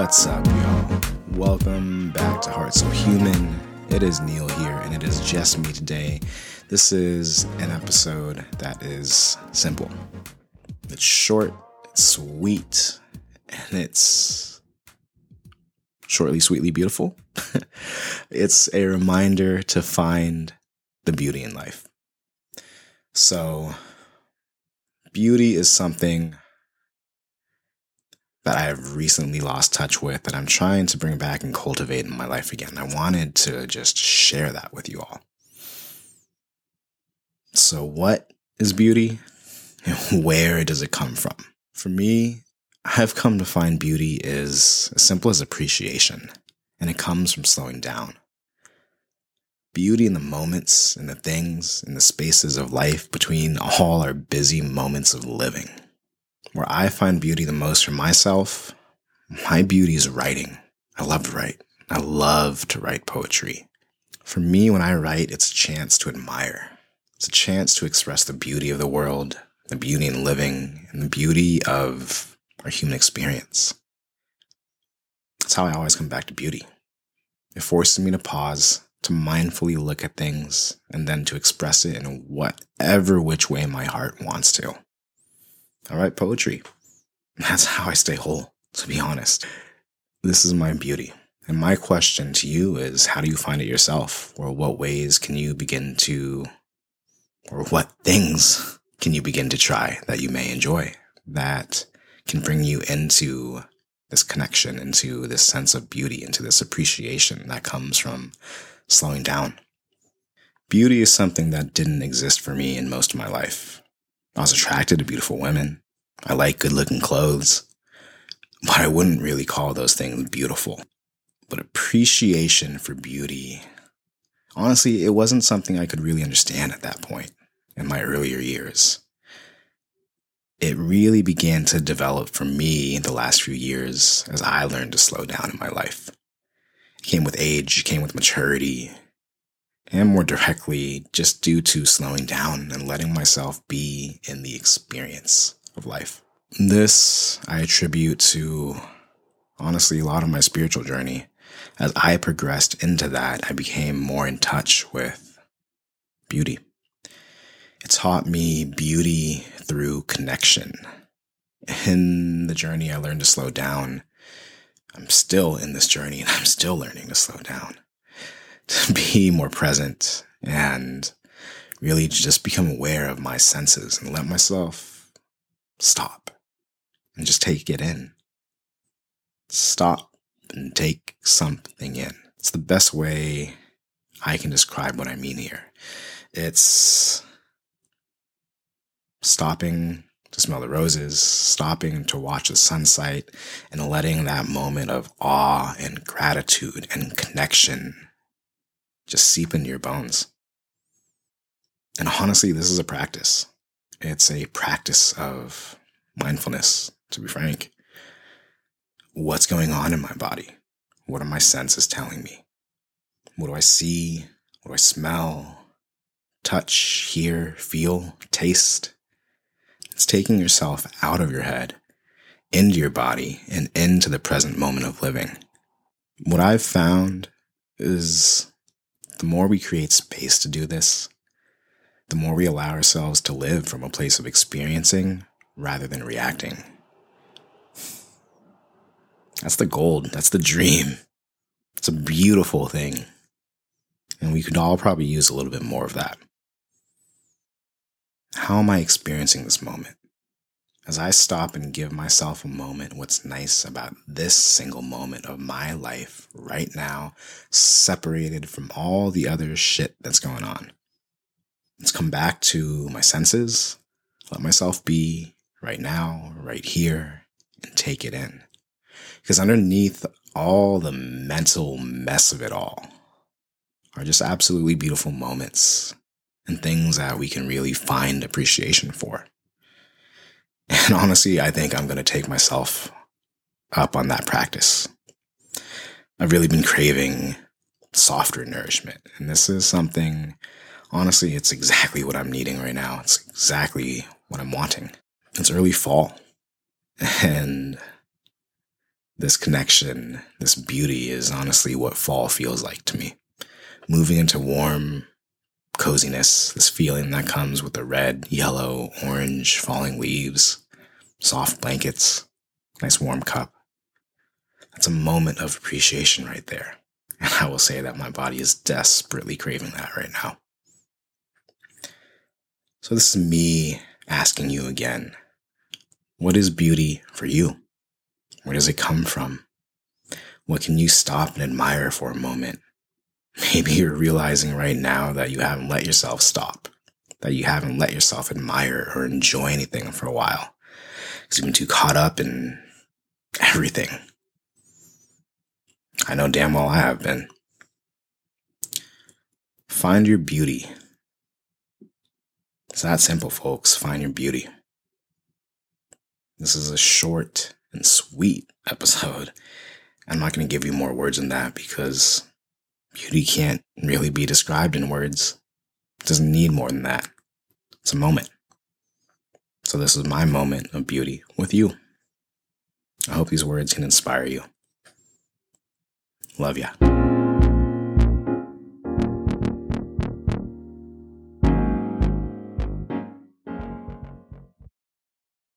What's up, y'all? Welcome back to Heart So Human. It is Neil here, and it is just me today. This is an episode that is simple. It's short, it's sweet, and it's shortly, sweetly beautiful. it's a reminder to find the beauty in life. So, beauty is something that I have recently lost touch with that I'm trying to bring back and cultivate in my life again. I wanted to just share that with you all. So, what is beauty and where does it come from? For me, I've come to find beauty is as simple as appreciation, and it comes from slowing down. Beauty in the moments, in the things, in the spaces of life between all our busy moments of living. Where I find beauty the most for myself, my beauty is writing. I love to write. I love to write poetry. For me, when I write, it's a chance to admire. It's a chance to express the beauty of the world, the beauty in living, and the beauty of our human experience. That's how I always come back to beauty. It forces me to pause, to mindfully look at things, and then to express it in whatever which way my heart wants to. I write poetry. That's how I stay whole, to be honest. This is my beauty. And my question to you is how do you find it yourself? Or what ways can you begin to, or what things can you begin to try that you may enjoy that can bring you into this connection, into this sense of beauty, into this appreciation that comes from slowing down? Beauty is something that didn't exist for me in most of my life. I was attracted to beautiful women. I like good looking clothes, but I wouldn't really call those things beautiful. But appreciation for beauty, honestly, it wasn't something I could really understand at that point in my earlier years. It really began to develop for me in the last few years as I learned to slow down in my life. It came with age, it came with maturity, and more directly, just due to slowing down and letting myself be in the experience of life. This I attribute to, honestly, a lot of my spiritual journey. As I progressed into that, I became more in touch with beauty. It taught me beauty through connection. In the journey, I learned to slow down. I'm still in this journey and I'm still learning to slow down to be more present and really just become aware of my senses and let myself stop and just take it in. Stop and take something in. It's the best way I can describe what I mean here. It's stopping to smell the roses, stopping to watch the sunset, and letting that moment of awe and gratitude and connection just seep into your bones. And honestly, this is a practice. It's a practice of mindfulness, to be frank. What's going on in my body? What are my senses telling me? What do I see? What do I smell? Touch, hear, feel, taste? It's taking yourself out of your head, into your body, and into the present moment of living. What I've found is the more we create space to do this, the more we allow ourselves to live from a place of experiencing rather than reacting. That's the gold. That's the dream. It's a beautiful thing. And we could all probably use a little bit more of that. How am I experiencing this moment? As I stop and give myself a moment, what's nice about this single moment of my life right now, separated from all the other shit that's going on? Let's come back to my senses, let myself be right now, right here, and take it in. Because underneath all the mental mess of it all are just absolutely beautiful moments and things that we can really find appreciation for. And honestly, I think I'm going to take myself up on that practice. I've really been craving softer nourishment. And this is something, honestly, it's exactly what I'm needing right now. It's exactly what I'm wanting. It's early fall. And This connection, this beauty is honestly what fall feels like to me. Moving into warm coziness, this feeling that comes with the red, yellow, orange falling leaves, soft blankets, nice warm cup. That's a moment of appreciation right there. And I will say that my body is desperately craving that right now. So, this is me asking you again what is beauty for you? Where does it come from? What can you stop and admire for a moment? Maybe you're realizing right now that you haven't let yourself stop, that you haven't let yourself admire or enjoy anything for a while because you've been too caught up in everything. I know damn well I have been. Find your beauty. It's that simple, folks. Find your beauty. This is a short and sweet episode. I'm not going to give you more words than that because beauty can't really be described in words. It doesn't need more than that. It's a moment. So, this is my moment of beauty with you. I hope these words can inspire you. Love ya.